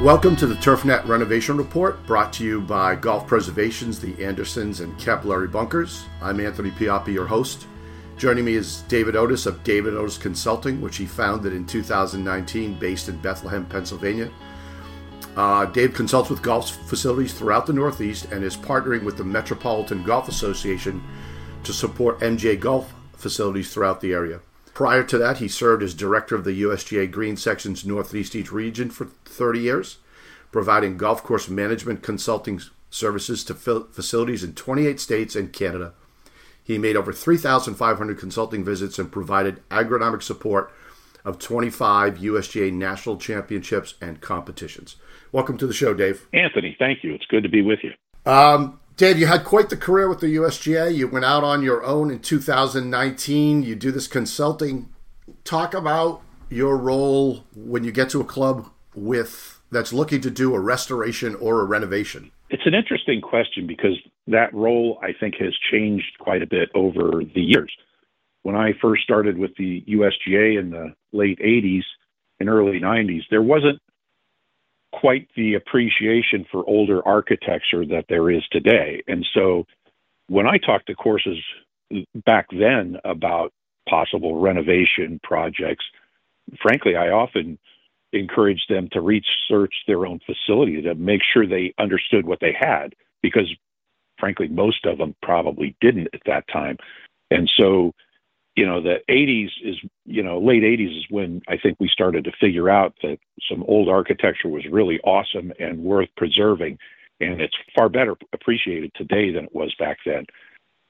Welcome to the TurfNet Renovation Report, brought to you by Golf Preservations, the Andersons, and Capillary Bunkers. I'm Anthony Pioppi, your host. Joining me is David Oatis of David Oatis Consulting, which he founded in 2019, based in Bethlehem, Pennsylvania. Uh, Dave consults with golf facilities throughout the Northeast and is partnering with the Metropolitan Golf Association to support MGA Golf facilities throughout the area. Prior to that, he served as director of the USGA Green Section's Northeast region for 30 years, providing golf course management consulting services to facilities in 28 states and Canada. He made over 3,500 consulting visits and provided agronomic support of 25 USGA national championships and competitions. Welcome to the show, Dave. Anthony, thank you. It's good to be with you. Um, Dave, you had quite the career with the USGA. You went out on your own in 2019. You do this consulting. Talk about your role when you get to a club with that's looking to do a restoration or a renovation. It's an interesting question because that role I think has changed quite a bit over the years. When I first started with the USGA in the late 80s and early 90s, there wasn't quite the appreciation for older architecture that there is today. And so when I talked to courses back then about possible renovation projects, frankly, I often encouraged them to research their own facility to make sure they understood what they had because frankly most of them probably didn't at that time and so you know the 80s is you know late 80s is when i think we started to figure out that some old architecture was really awesome and worth preserving and it's far better appreciated today than it was back then.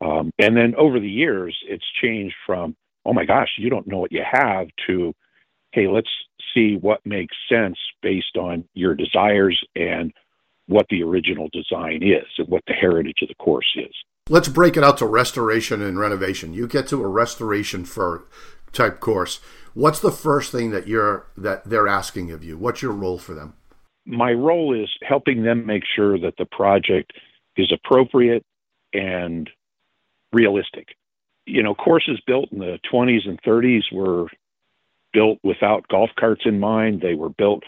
Um, and then over the years it's changed from oh my gosh you don't know what you have to hey let's see what makes sense based on your desires and what the original design is and what the heritage of the course is let's break it out to restoration and renovation. You get to a restoration for type course. What's the first thing that you're that they're asking of you? What's your role for them? My role is helping them make sure that the project is appropriate and realistic. You know, courses built in the 20s and 30s were built without golf carts in mind. They were built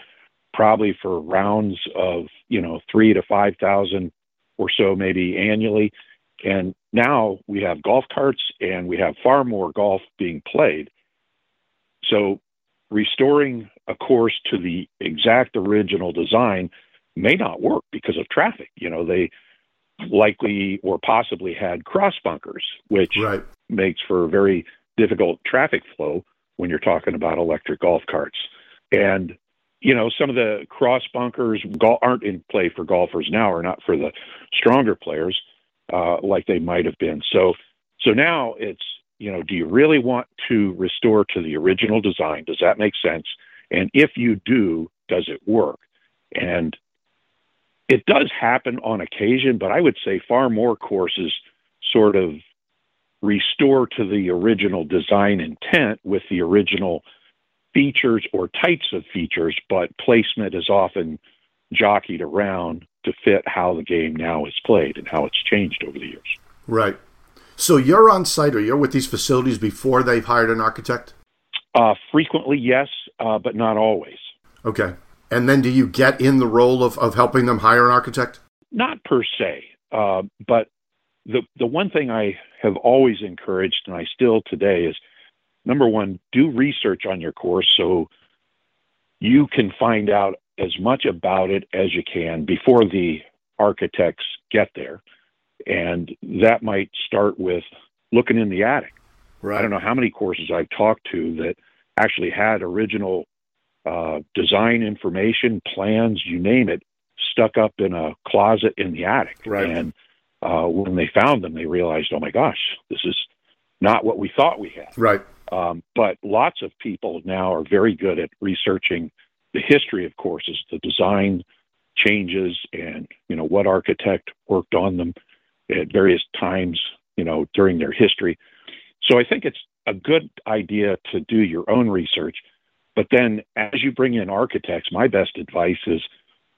probably for rounds of, you know, 3 to 5,000 or so maybe annually and now we have golf carts and we have far more golf being played. So restoring a course to the exact original design may not work because of traffic. You know, they likely or possibly had cross bunkers, which right. makes for a very difficult traffic flow when you're talking about electric golf carts. And you know, some of the cross bunkers aren't in play for golfers now, or not for the stronger players uh, like they might have been. So, so now it's you know, do you really want to restore to the original design? Does that make sense? And if you do, does it work? And it does happen on occasion, but I would say far more courses sort of restore to the original design intent with the original features or types of features, but placement is often jockeyed around to fit how the game now is played and how it's changed over the years. Right. So you're on site or you're with these facilities before they've hired an architect? Uh, frequently, yes, uh, but not always. Okay. And then do you get in the role of, of helping them hire an architect? Not per se. Uh, but the, the one thing I have always encouraged, and I still today, is number one, do research on your course so you can find out as much about it as you can before the architects get there. And that might start with looking in the attic. Right. I don't know how many courses I've talked to that actually had original uh, design information, plans, you name it, stuck up in a closet in the attic. Right. And uh, when they found them, they realized, oh my gosh, this is not what we thought we had. Right. Um, but lots of people now are very good at researching the history of course, is the design changes, and you know what architect worked on them at various times, you know, during their history. So I think it's a good idea to do your own research. But then, as you bring in architects, my best advice is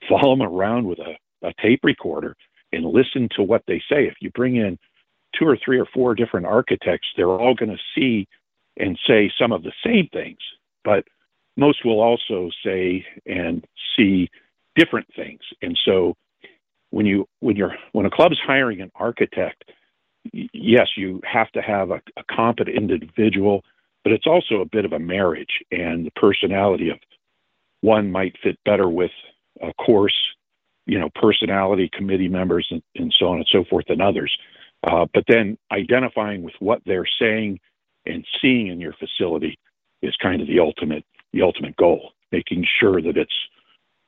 follow them around with a, a tape recorder and listen to what they say. If you bring in two or three or four different architects, they're all going to see and say some of the same things, but most will also say and see different things. And so when you when you're when a club is hiring an architect, yes, you have to have a, a competent individual, but it's also a bit of a marriage and the personality of one might fit better with a course, you know, personality committee members and, and so on and so forth than others. Uh, but then identifying with what they're saying and seeing in your facility is kind of the ultimate the ultimate goal, making sure that it's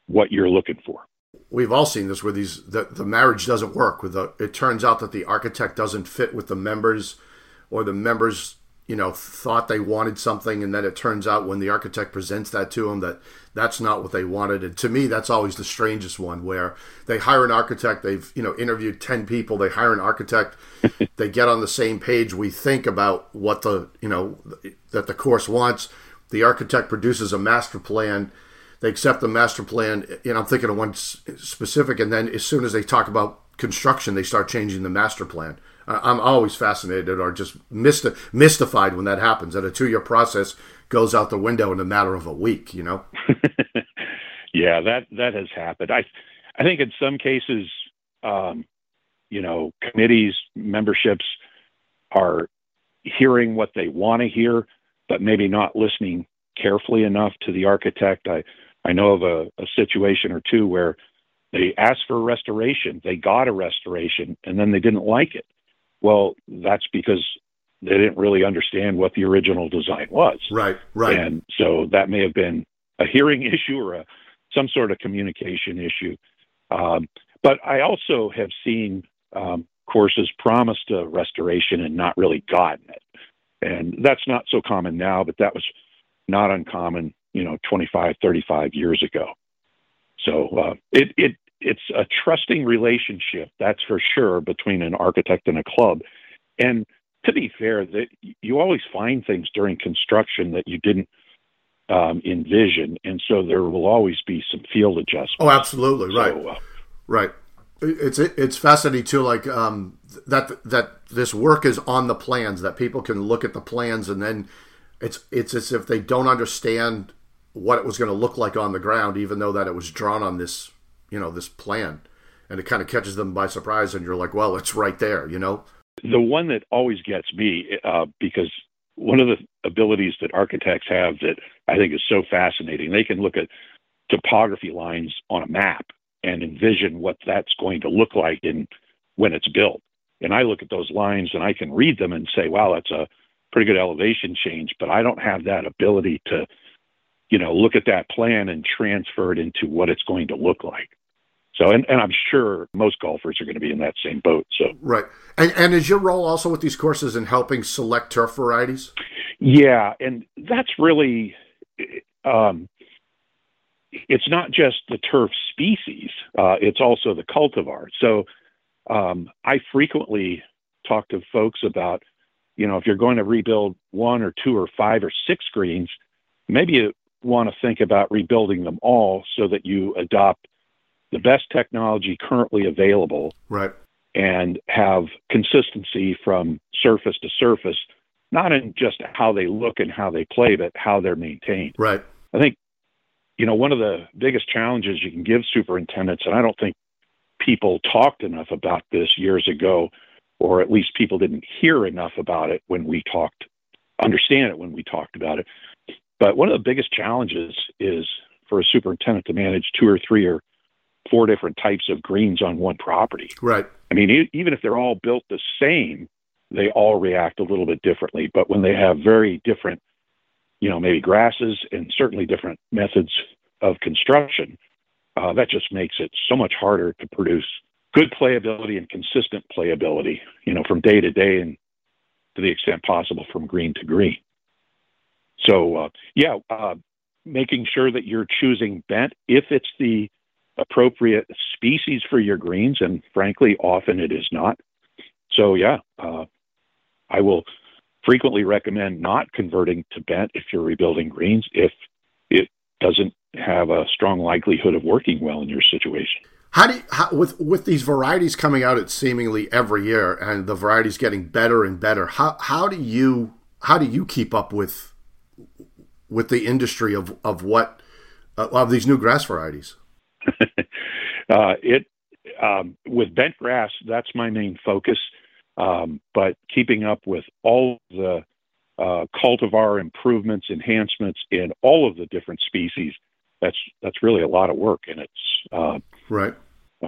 what you're looking for. We've all seen this where these the, the marriage doesn't work with the it turns out that the architect doesn't fit with the members or the members you know thought they wanted something and then it turns out when the architect presents that to them that that's not what they wanted and to me that's always the strangest one where they hire an architect they've you know interviewed 10 people they hire an architect they get on the same page we think about what the you know that the course wants the architect produces a master plan they accept the master plan know i'm thinking of one specific and then as soon as they talk about construction they start changing the master plan I'm always fascinated or just mysti- mystified when that happens. That a two year process goes out the window in a matter of a week. You know. yeah, that that has happened. I I think in some cases, um, you know, committees memberships are hearing what they want to hear, but maybe not listening carefully enough to the architect. I I know of a, a situation or two where they asked for a restoration, they got a restoration, and then they didn't like it. Well, that's because they didn't really understand what the original design was. Right, right. And so that may have been a hearing issue or a, some sort of communication issue. Um, but I also have seen um, courses promised a restoration and not really gotten it. And that's not so common now, but that was not uncommon, you know, 25, 35 years ago. So uh, it, it it's a trusting relationship, that's for sure, between an architect and a club. And to be fair, that you always find things during construction that you didn't um, envision, and so there will always be some field adjustments. Oh, absolutely, right, so, uh, right. It's it's fascinating too, like um, that that this work is on the plans that people can look at the plans, and then it's it's as if they don't understand what it was going to look like on the ground, even though that it was drawn on this you know this plan. And it kind of catches them by surprise and you're like well it's right there you know? The one that always gets me uh, because one of the abilities that architects have that i think is so fascinating they can look at topography lines on a map and envision what that's going to look like in when it's built and i look at those lines and i can read them and say wow that's a pretty good elevation change but i don't have that ability to you know look at that plan and transfer it into what it's going to look like so, and, and I'm sure most golfers are going to be in that same boat. So, right. And, and is your role also with these courses in helping select turf varieties? Yeah. And that's really, um, it's not just the turf species, uh, it's also the cultivar. So, um, I frequently talk to folks about, you know, if you're going to rebuild one or two or five or six greens, maybe you want to think about rebuilding them all so that you adopt the best technology currently available right. and have consistency from surface to surface not in just how they look and how they play but how they're maintained. Right. I think you know one of the biggest challenges you can give superintendents and i don't think people talked enough about this years ago or at least people didn't hear enough about it when we talked understand it when we talked about it but one of the biggest challenges is for a superintendent to manage two or three or four different types of greens on one property. Right. I mean, e- even if they're all built the same, they all react a little bit differently. But when they have very different, you know, maybe grasses and certainly different methods of construction, uh, that just makes it so much harder to produce good playability and consistent playability, you know, from day to day and to the extent possible from green to green. So, uh, yeah, uh, making sure that you're choosing bent if it's the appropriate species for your greens, and frankly, often it is not. So, yeah, uh, I will frequently recommend not converting to bent if you're rebuilding greens if it doesn't have a strong likelihood of working well in your situation. How do you, how, with with these varieties coming out at seemingly every year and the varieties getting better and better? How how do you how do you keep up with with the industry of of what uh, of these new grass varieties? uh, it um, with bent grass, that's my main focus. Um, but keeping up with all the uh, cultivar improvements, enhancements in all of the different species, that's that's really a lot of work, and it's uh, right.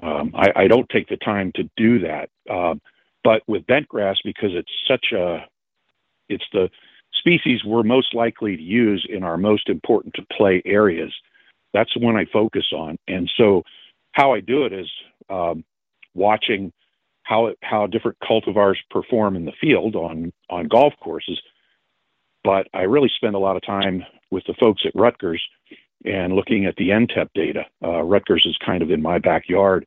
Um, I, I, don't take the time to do that. Um, but with bentgrass, because it's such a, it's the species we're most likely to use in our most important to play areas. That's the one I focus on. And so, how I do it is um, watching how it, how different cultivars perform in the field on on golf courses. But I really spend a lot of time with the folks at Rutgers and looking at the NTEP data. Uh, Rutgers is kind of in my backyard,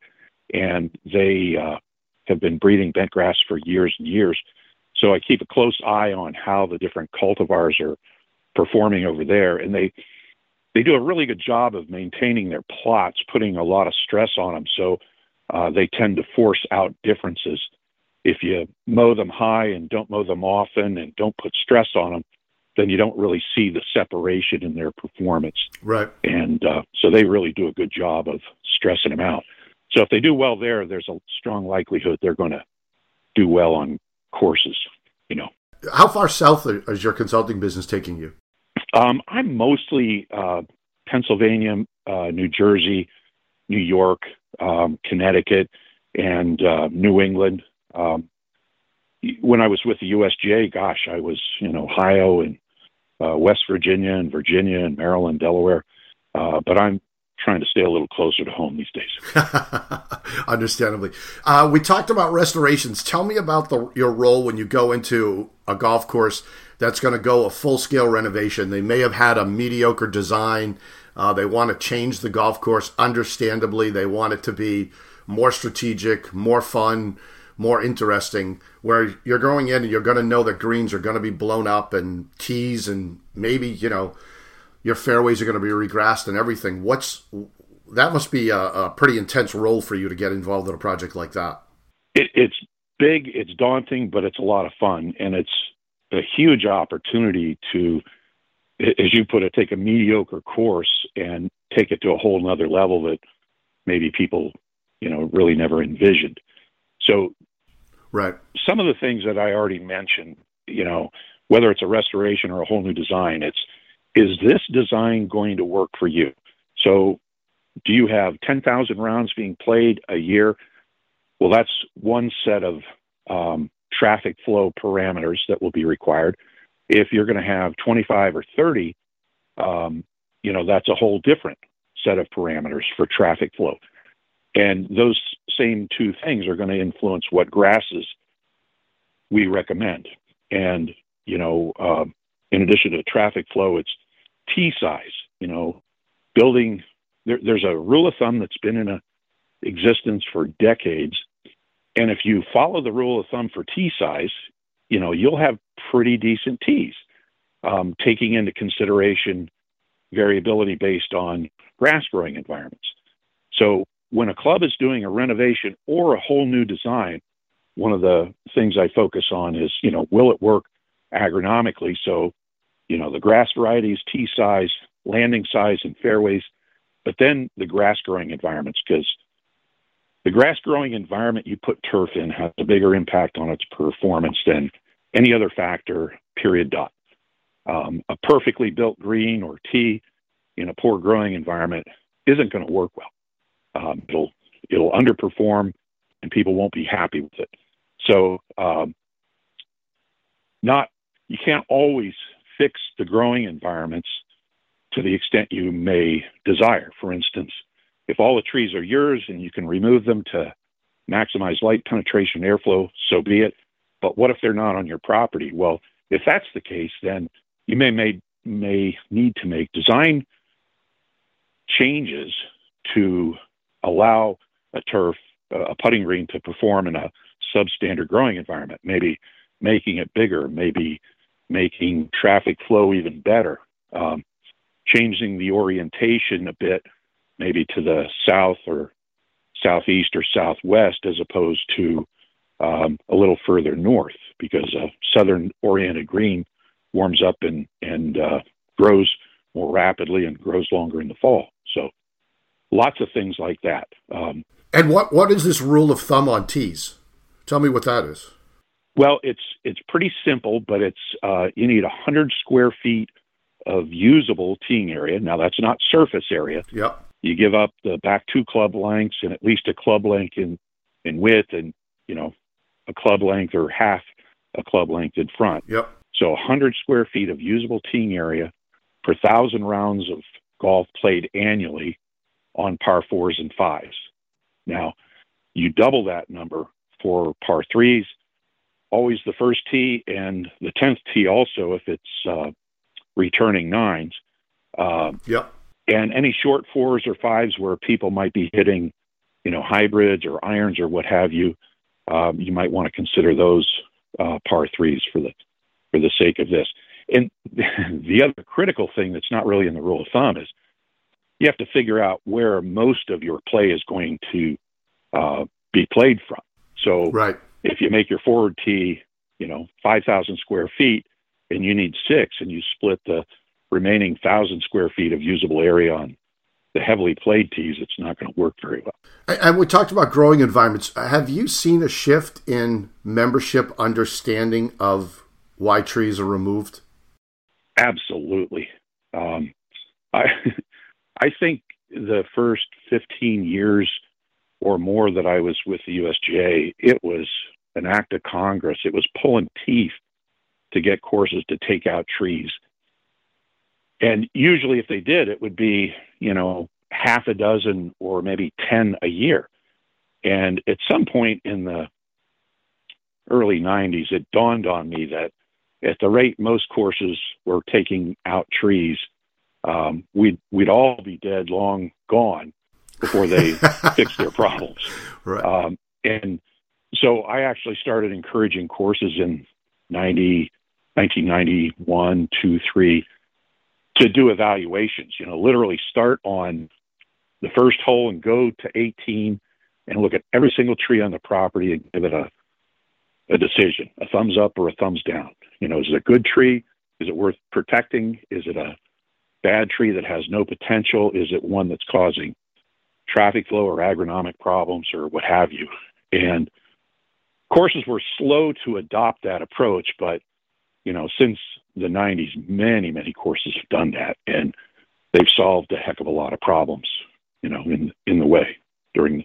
and they uh, have been breeding bentgrass for years and years. So I keep a close eye on how the different cultivars are performing over there, and they they do a really good job of maintaining their plots, putting a lot of stress on them. So uh, they tend to force out differences. If you mow them high and don't mow them often and don't put stress on them, then you don't really see the separation in their performance. Right. And uh, so they really do a good job of stressing them out. So if they do well there, there's a strong likelihood they're going to do well on courses. You know. How far south is your consulting business taking you? Um, I'm mostly uh, Pennsylvania, uh, New Jersey, New York, um, Connecticut, and uh, New England. Um, when I was with the USGA, gosh, I was in Ohio and uh, West Virginia and Virginia and Maryland, Delaware. Uh, but I'm trying to stay a little closer to home these days. Understandably, uh, we talked about restorations. Tell me about the, your role when you go into a golf course that's going to go a full scale renovation. They may have had a mediocre design. Uh, they want to change the golf course. Understandably, they want it to be more strategic, more fun, more interesting. Where you're going in and you're going to know that greens are going to be blown up and tees and maybe you know your fairways are going to be regrassed and everything. What's that must be a, a pretty intense role for you to get involved in a project like that. It, it's big, it's daunting, but it's a lot of fun, and it's a huge opportunity to, as you put it, take a mediocre course and take it to a whole nother level that maybe people, you know, really never envisioned. So, right, some of the things that I already mentioned, you know, whether it's a restoration or a whole new design, it's is this design going to work for you? So, do you have 10,000 rounds being played a year? Well, that's one set of um, traffic flow parameters that will be required. If you're going to have 25 or 30, um, you know, that's a whole different set of parameters for traffic flow. And those same two things are going to influence what grasses we recommend. And, you know, uh, in addition to traffic flow, it's tee size. You know, building there, there's a rule of thumb that's been in a, existence for decades, and if you follow the rule of thumb for tee size, you know you'll have pretty decent tees, um, taking into consideration variability based on grass growing environments. So when a club is doing a renovation or a whole new design, one of the things I focus on is, you know, will it work agronomically? So you know, the grass varieties, tee size, landing size, and fairways, but then the grass growing environments, because the grass growing environment you put turf in has a bigger impact on its performance than any other factor, period dot. Um, a perfectly built green or tee in a poor growing environment isn't going to work well. Um, it'll it'll underperform, and people won't be happy with it. So, um, not you can't always fix the growing environments to the extent you may desire. For instance, if all the trees are yours and you can remove them to maximize light penetration airflow, so be it. But what if they're not on your property? Well, if that's the case, then you may may, may need to make design changes to allow a turf, a putting green to perform in a substandard growing environment, maybe making it bigger, maybe making traffic flow even better, um, changing the orientation a bit, maybe to the south or southeast or southwest as opposed to um, a little further north, because a southern oriented green warms up and and uh, grows more rapidly and grows longer in the fall. So lots of things like that. Um, and what what is this rule of thumb on tees? Tell me what that is. Well, it's it's pretty simple, but it's uh, you need 100 square feet of usable teeing area. Now that's not surface area. Yep. You give up the back two club lengths and at least a club length in in width, and you know a club length or half a club length in front. Yep. So 100 square feet of usable teeing area per thousand rounds of golf played annually on par fours and fives. Now, you double that number for par threes, always the first tee and the 10th tee also if it's uh, returning nines. Uh, yep. And any short fours or fives where people might be hitting, you know, hybrids or irons or what have you, um, you might want to consider those uh, par threes for the for the sake of this. And the other critical thing that's not really in the rule of thumb is you have to figure out where most of your play is going to uh, be played from. So right. If you make your forward tee, you know, 5,000 square feet and you need six and you split the remaining 1,000 square feet of usable area on the heavily played tees, it's not going to work very well. And we talked about growing environments. Have you seen a shift in membership understanding of why trees are removed? Absolutely. Um, I I think the first 15 years or more that I was with the USGA, it was an act of Congress. It was pulling teeth to get courses to take out trees. And usually, if they did, it would be, you know, half a dozen or maybe 10 a year. And at some point in the early 90s, it dawned on me that at the rate most courses were taking out trees, um, we'd we'd all be dead, long gone, before they fix their problems. Right. Um, and so I actually started encouraging courses in 90, 1991, 2, 3 to do evaluations. You know, literally start on the first hole and go to 18 and look at every single tree on the property and give it a a decision, a thumbs up or a thumbs down. You know, is it a good tree? Is it worth protecting? Is it a bad tree that has no potential? Is it one that's causing traffic flow or agronomic problems or what have you? And courses were slow to adopt that approach, but you know, since the 90s, many, many courses have done that, and they've solved a heck of a lot of problems, you know, in in the way during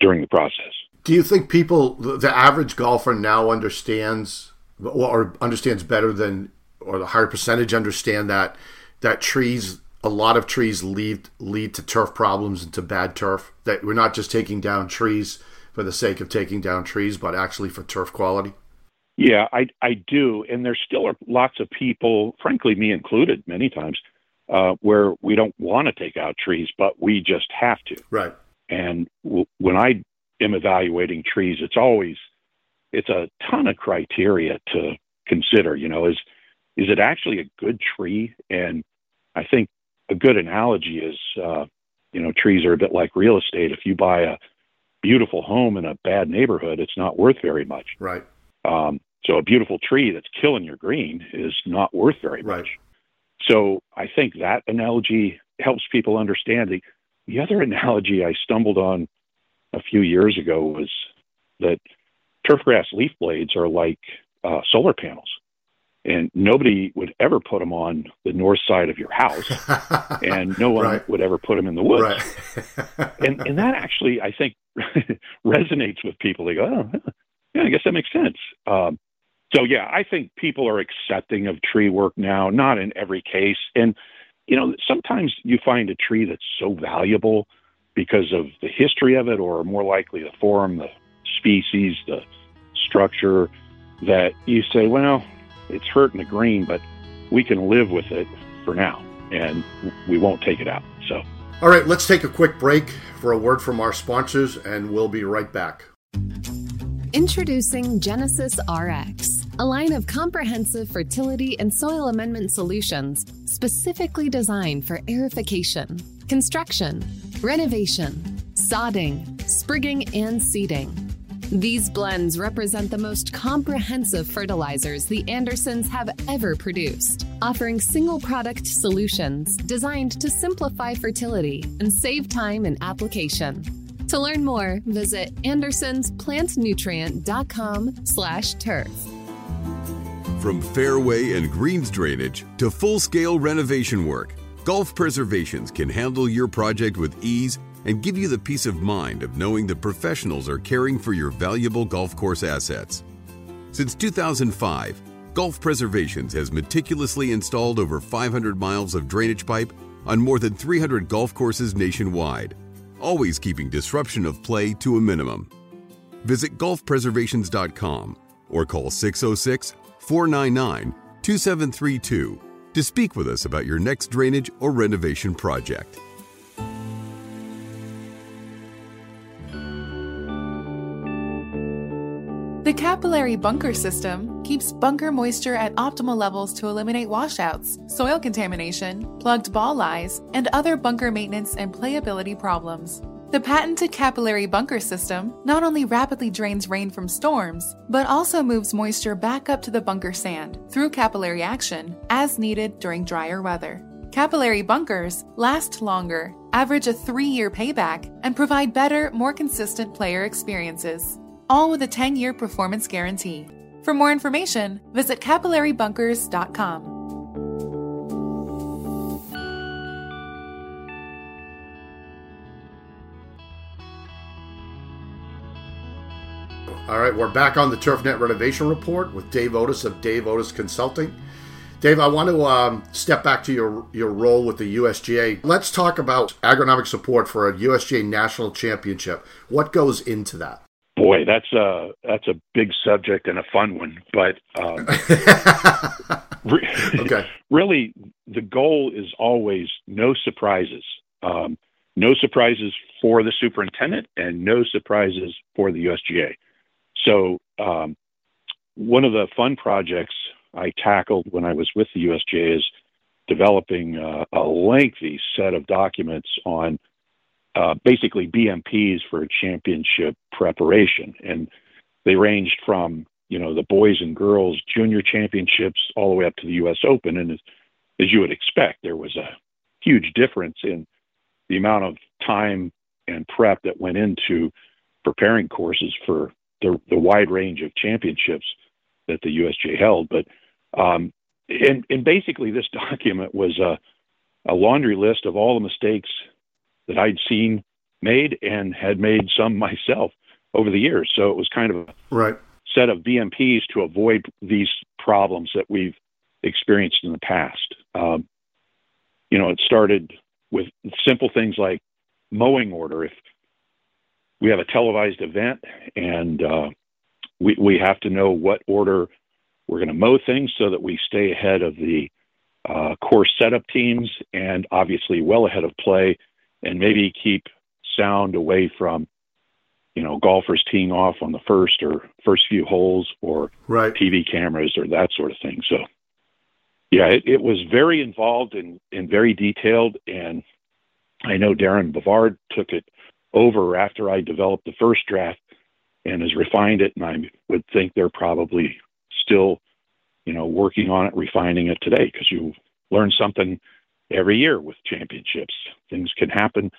during the process. Do you think people, the average golfer now understands or understands better than, or the higher percentage understand that that trees, a lot of trees lead lead to turf problems and to bad turf. That we're not just taking down trees for the sake of taking down trees, but actually for turf quality. Yeah, I I do, and there still are lots of people, frankly, me included, many times, uh, where we don't want to take out trees, but we just have to. Right. And w- when I am evaluating trees, it's always it's a ton of criteria to consider. You know, is is it actually a good tree? And I think a good analogy is, uh, you know, trees are a bit like real estate. If you buy a beautiful home in a bad neighborhood, it's not worth very much. Right. Um, so a beautiful tree that's killing your green is not worth very right. much. So I think that analogy helps people understand. The, the other analogy I stumbled on a few years ago was that turfgrass leaf blades are like uh, solar panels and nobody would ever put them on the north side of your house, and no one right. would ever put them in the woods. Right. and and that actually, I think, resonates with people. They go, oh, yeah, I guess that makes sense. Um, so yeah, I think people are accepting of tree work now, not in every case. And you know, sometimes you find a tree that's so valuable because of the history of it, or more likely the form, the species, the structure, that you say, well, it's hurting the green, but we can live with it for now and we won't take it out. So, all right, let's take a quick break for a word from our sponsors and we'll be right back. Introducing Genesis RX, a line of comprehensive fertility and soil amendment solutions specifically designed for aerification, construction, renovation, sodding, sprigging, and seeding. These blends represent the most comprehensive fertilizers the Andersons have ever produced, offering single product solutions designed to simplify fertility and save time in application. To learn more, visit andersonsplantnutrient.com slash turf. From fairway and greens drainage to full-scale renovation work, Golf Preservations can handle your project with ease and give you the peace of mind of knowing the professionals are caring for your valuable golf course assets. Since 2005, Golf Preservations has meticulously installed over 500 miles of drainage pipe on more than 300 golf courses nationwide, always keeping disruption of play to a minimum. Visit golfpreservations.com or call 606 499 2732 to speak with us about your next drainage or renovation project. The capillary bunker system keeps bunker moisture at optimal levels to eliminate washouts, soil contamination, plugged ball lies, and other bunker maintenance and playability problems. The patented capillary bunker system not only rapidly drains rain from storms, but also moves moisture back up to the bunker sand through capillary action as needed during drier weather. Capillary bunkers last longer, average a three year payback, and provide better, more consistent player experiences, all with a 10 year performance guarantee. For more information, visit capillarybunkers.com. All right, we're back on the TurfNet renovation report with Dave Oatis of Dave Oatis Consulting. Dave, I want to um, step back to your your role with the USGA. Let's talk about agronomic support for a USGA national championship. What goes into that? That's a that's a big subject and a fun one. But um, re- Okay. really, the goal is always no surprises. Um, no surprises for the superintendent, and no surprises for the USGA. So, um, one of the fun projects I tackled when I was with the USGA is developing uh, a lengthy set of documents on uh, basically BMPs for championship preparation, and they ranged from you know the boys and girls junior championships all the way up to the U.S. Open, and as, as you would expect, there was a huge difference in the amount of time and prep that went into preparing courses for the, the wide range of championships that the USGA held. But um, and, and basically, this document was a, a laundry list of all the mistakes that I'd seen made and had made some myself over the years. So it was kind of a Right. set of BMPs to avoid these problems that we've experienced in the past. Um, you know, it started with simple things like mowing order. If we have a televised event and uh, we, we have to know what order we're going to mow things so that we stay ahead of the uh, course setup teams and obviously well ahead of play and maybe keep sound away from you know golfers teeing off on the first or first few holes or Right. TV cameras or that sort of thing. So, yeah, it, it was very involved and, and very detailed. And I know Darin Bevard took it over after I developed the first draft and has refined it. And I would think they're probably still, you know, working on it, refining it today because you learn something every year with championships. Things can happen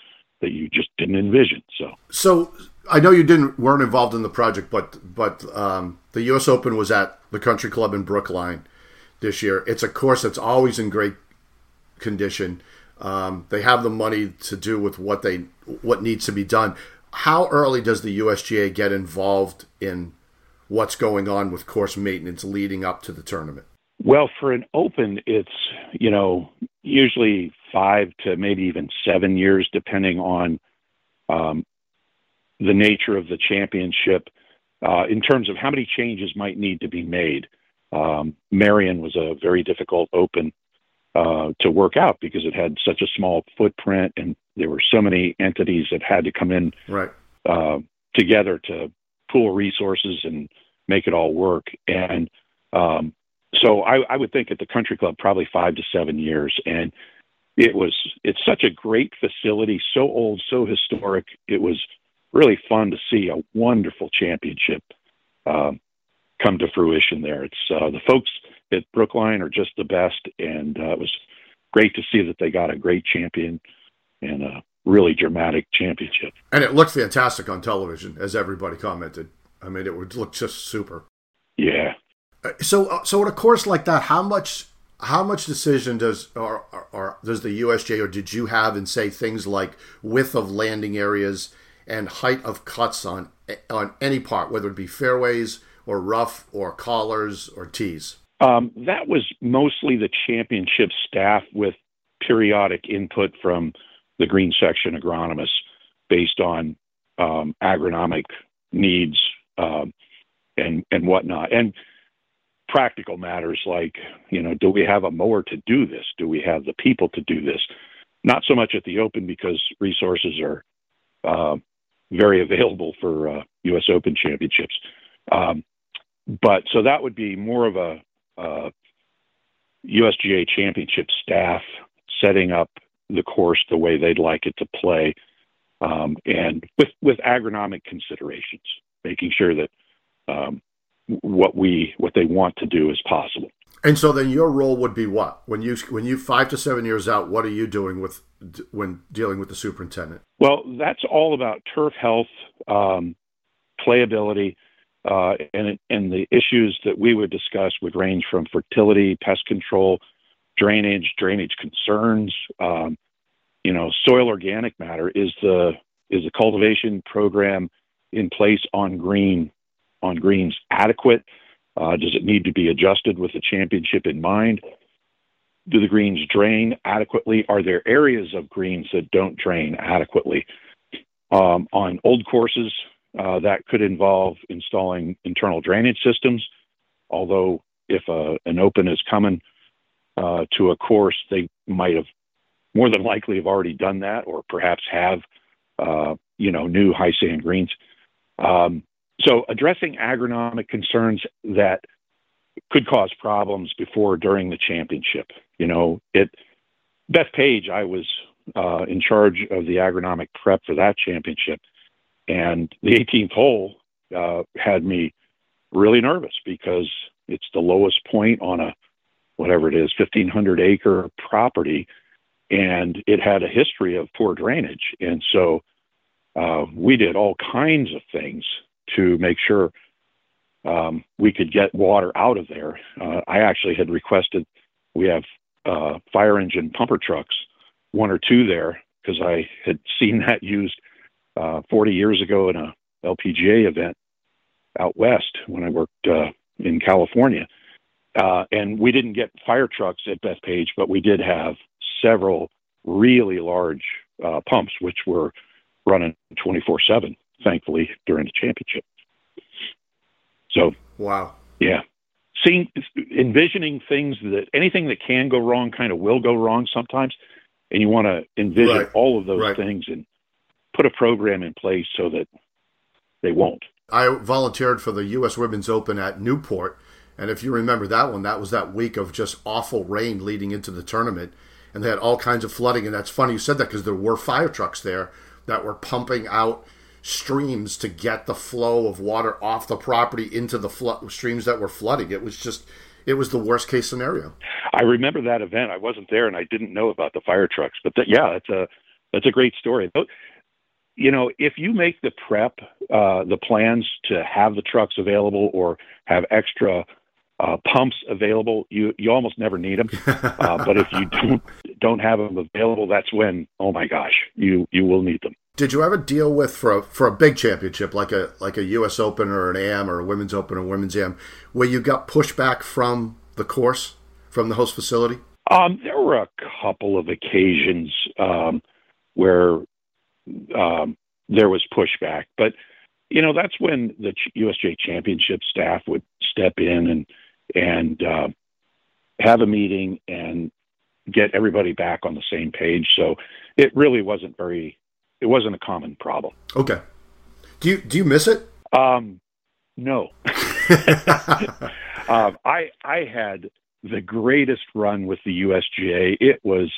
that you just didn't envision. So, So I know you didn't weren't involved in the project, but but um, the U.S. Open was at the Country Club in Brookline this year. It's a course that's always in great condition. Um, they have the money to do with what they what needs to be done. How early does the USGA get involved in what's going on with course maintenance leading up to the tournament? Well, for an open, it's, you know, usually five to maybe even seven years, depending on um, the nature of the championship, uh, in terms of how many changes might need to be made. Um, Merion was a very difficult open uh, to work out because it had such a small footprint and there were so many entities that had to come in Right. uh, together to pool resources and make it all work. And um, so I, I would think at the country club probably five to seven years. And it was it's such a great facility, so old, so historic. It was really fun to see a wonderful championship um, come to fruition there. It's uh, the folks at Brookline are just the best, and uh, it was great to see that they got a great champion and a really dramatic championship. And it looked fantastic on television, as everybody commented. I mean, it would look just super. Yeah. So, uh, so at a course like that, how much, how much decision does or, or, or does the USGA or did you have in say things like width of landing areas and height of cuts on on any part, whether it be fairways or rough or collars or tees? Um, that was mostly the championship staff with periodic input from the green section agronomists based on um, agronomic needs um, and and whatnot, and practical matters like you know, do we have a mower to do this? Do we have the people to do this? Not so much at the Open because resources are uh, very available for uh, U.S. Open championships. Um, but so that would be more of a uh, USGA championship staff setting up the course the way they'd like it to play, um, and with with agronomic considerations, making sure that um, what we what they want to do is possible. And so then your role would be what when you when you five to seven years out? What are you doing with when dealing with the superintendent? Well, that's all about turf health, um, playability, uh, and and the issues that we would discuss would range from fertility, pest control, drainage, drainage concerns. Um, you know, soil organic matter is the is the cultivation program in place on green on greens adequate? Uh, does it need to be adjusted with the championship in mind? Do the greens drain adequately? Are there areas of greens that don't drain adequately? Um, on old courses, uh, that could involve installing internal drainage systems. Although, if uh, an open is coming uh, to a course, they might have more than likely have already done that, or perhaps have, uh, you know, new high sand greens. Um, so, addressing agronomic concerns that could cause problems before during the championship. You know, it Bethpage, I was uh, in charge of the agronomic prep for that championship, and the 18th hole uh, had me really nervous because it's the lowest point on a whatever it is 1500 acre property and it had a history of poor drainage and so uh, we did all kinds of things to make sure um, we could get water out of there. Uh, I actually had requested we have uh, fire engine pumper trucks, one or two there, because I had seen that used uh, 40 years ago in a LPGA event out west when I worked uh, in California. Uh, and we didn't get fire trucks at Bethpage, but we did have several really large uh, pumps, which were running 24 7, thankfully, during the championship. So, wow. Yeah. Seeing, envisioning things that anything that can go wrong kind of will go wrong sometimes. And you want to envision right. all of those right. things and put a program in place so that they won't. I volunteered for the U.S. Women's Open at Newport. And if you remember that one, that was that week of just awful rain leading into the tournament. And they had all kinds of flooding. And that's funny you said that because there were fire trucks there that were pumping out streams to get the flow of water off the property into the flood streams that were flooding. It was just it was the worst case scenario. I remember that event. I wasn't there and I didn't know about the fire trucks, but that, yeah, that's a that's a great story. But, you know, if you make the prep, uh, the plans to have the trucks available or have extra uh, pumps available, you you almost never need them. Uh, but if you don't don't have them available, that's when oh my gosh, you you will need them. Did you ever deal with for a, for a big championship like a like a U.S. Open or an AM or a Women's Open or Women's AM, where you got pushback from the course from the host facility? Um, there were a couple of occasions um, where um, there was pushback, but you know that's when the USGA Championship staff would step in and and uh, have a meeting and get everybody back on the same page. So it really wasn't very it wasn't a common problem. Okay. Do you do you miss it? Um, no. um, I I had the greatest run with the USGA. It was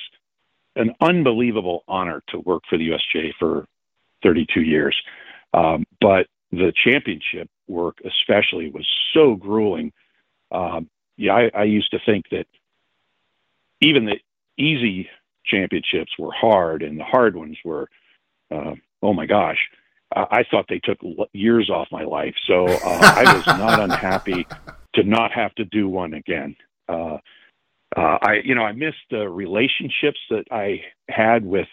an unbelievable honor to work for the USGA for 32 years. Um, but the championship work, especially, was so grueling. Um, yeah, I, I used to think that even the easy championships were hard, and the hard ones were, uh, oh my gosh, I thought they took years off my life. So uh, I was not unhappy to not have to do one again. Uh, uh, I, you know, I missed the relationships that I had with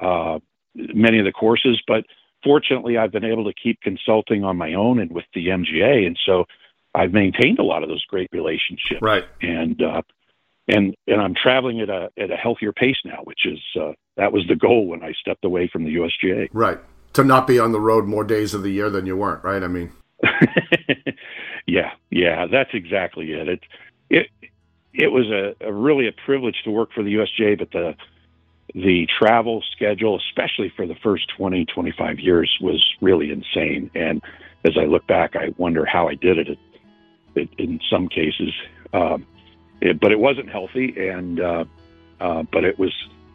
uh, many of the courses, but fortunately, I've been able to keep consulting on my own and with the MGA, and so I've maintained a lot of those great relationships. Right. And uh, and and I'm traveling at a at a healthier pace now, which is uh, that was the goal when I stepped away from the USGA. Right. To not be on the road more days of the year than you weren't. Right. I mean. yeah. Yeah. That's exactly it. It it it was a, a really a privilege to work for the USGA, but the the travel schedule, especially for the first 20, 25 years, was really insane. And as I look back, I wonder how I did it, it, it in some cases. Um, it, but it wasn't healthy, and uh, uh, but it was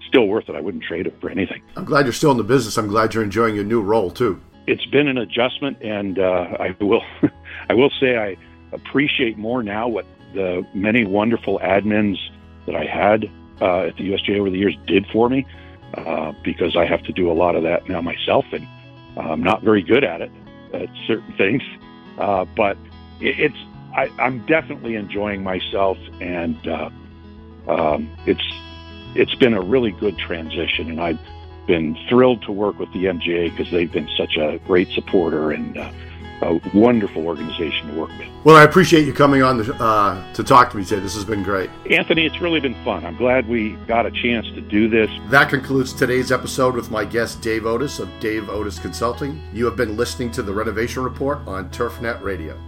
still worth it. I wouldn't trade it for anything. I'm glad you're still in the business. I'm glad you're enjoying your new role too. It's been an adjustment, and uh, I will I will say I appreciate more now what the many wonderful admins that I had uh, at the USGA over the years did for me uh, because I have to do a lot of that now myself, and I'm not very good at it at certain things. Uh, but it, it's I, am definitely enjoying myself, and uh, um, it's it's been a really good transition, and I've been thrilled to work with the MGA because they've been such a great supporter and uh, a wonderful organization to work with. Well, I appreciate you coming on the, uh, to talk to me today. This has been great. Anthony, it's really been fun. I'm glad we got a chance to do this. That concludes today's episode with my guest, Dave Oatis of Dave Oatis Consulting. You have been listening to the Renovation Report on TurfNet Radio.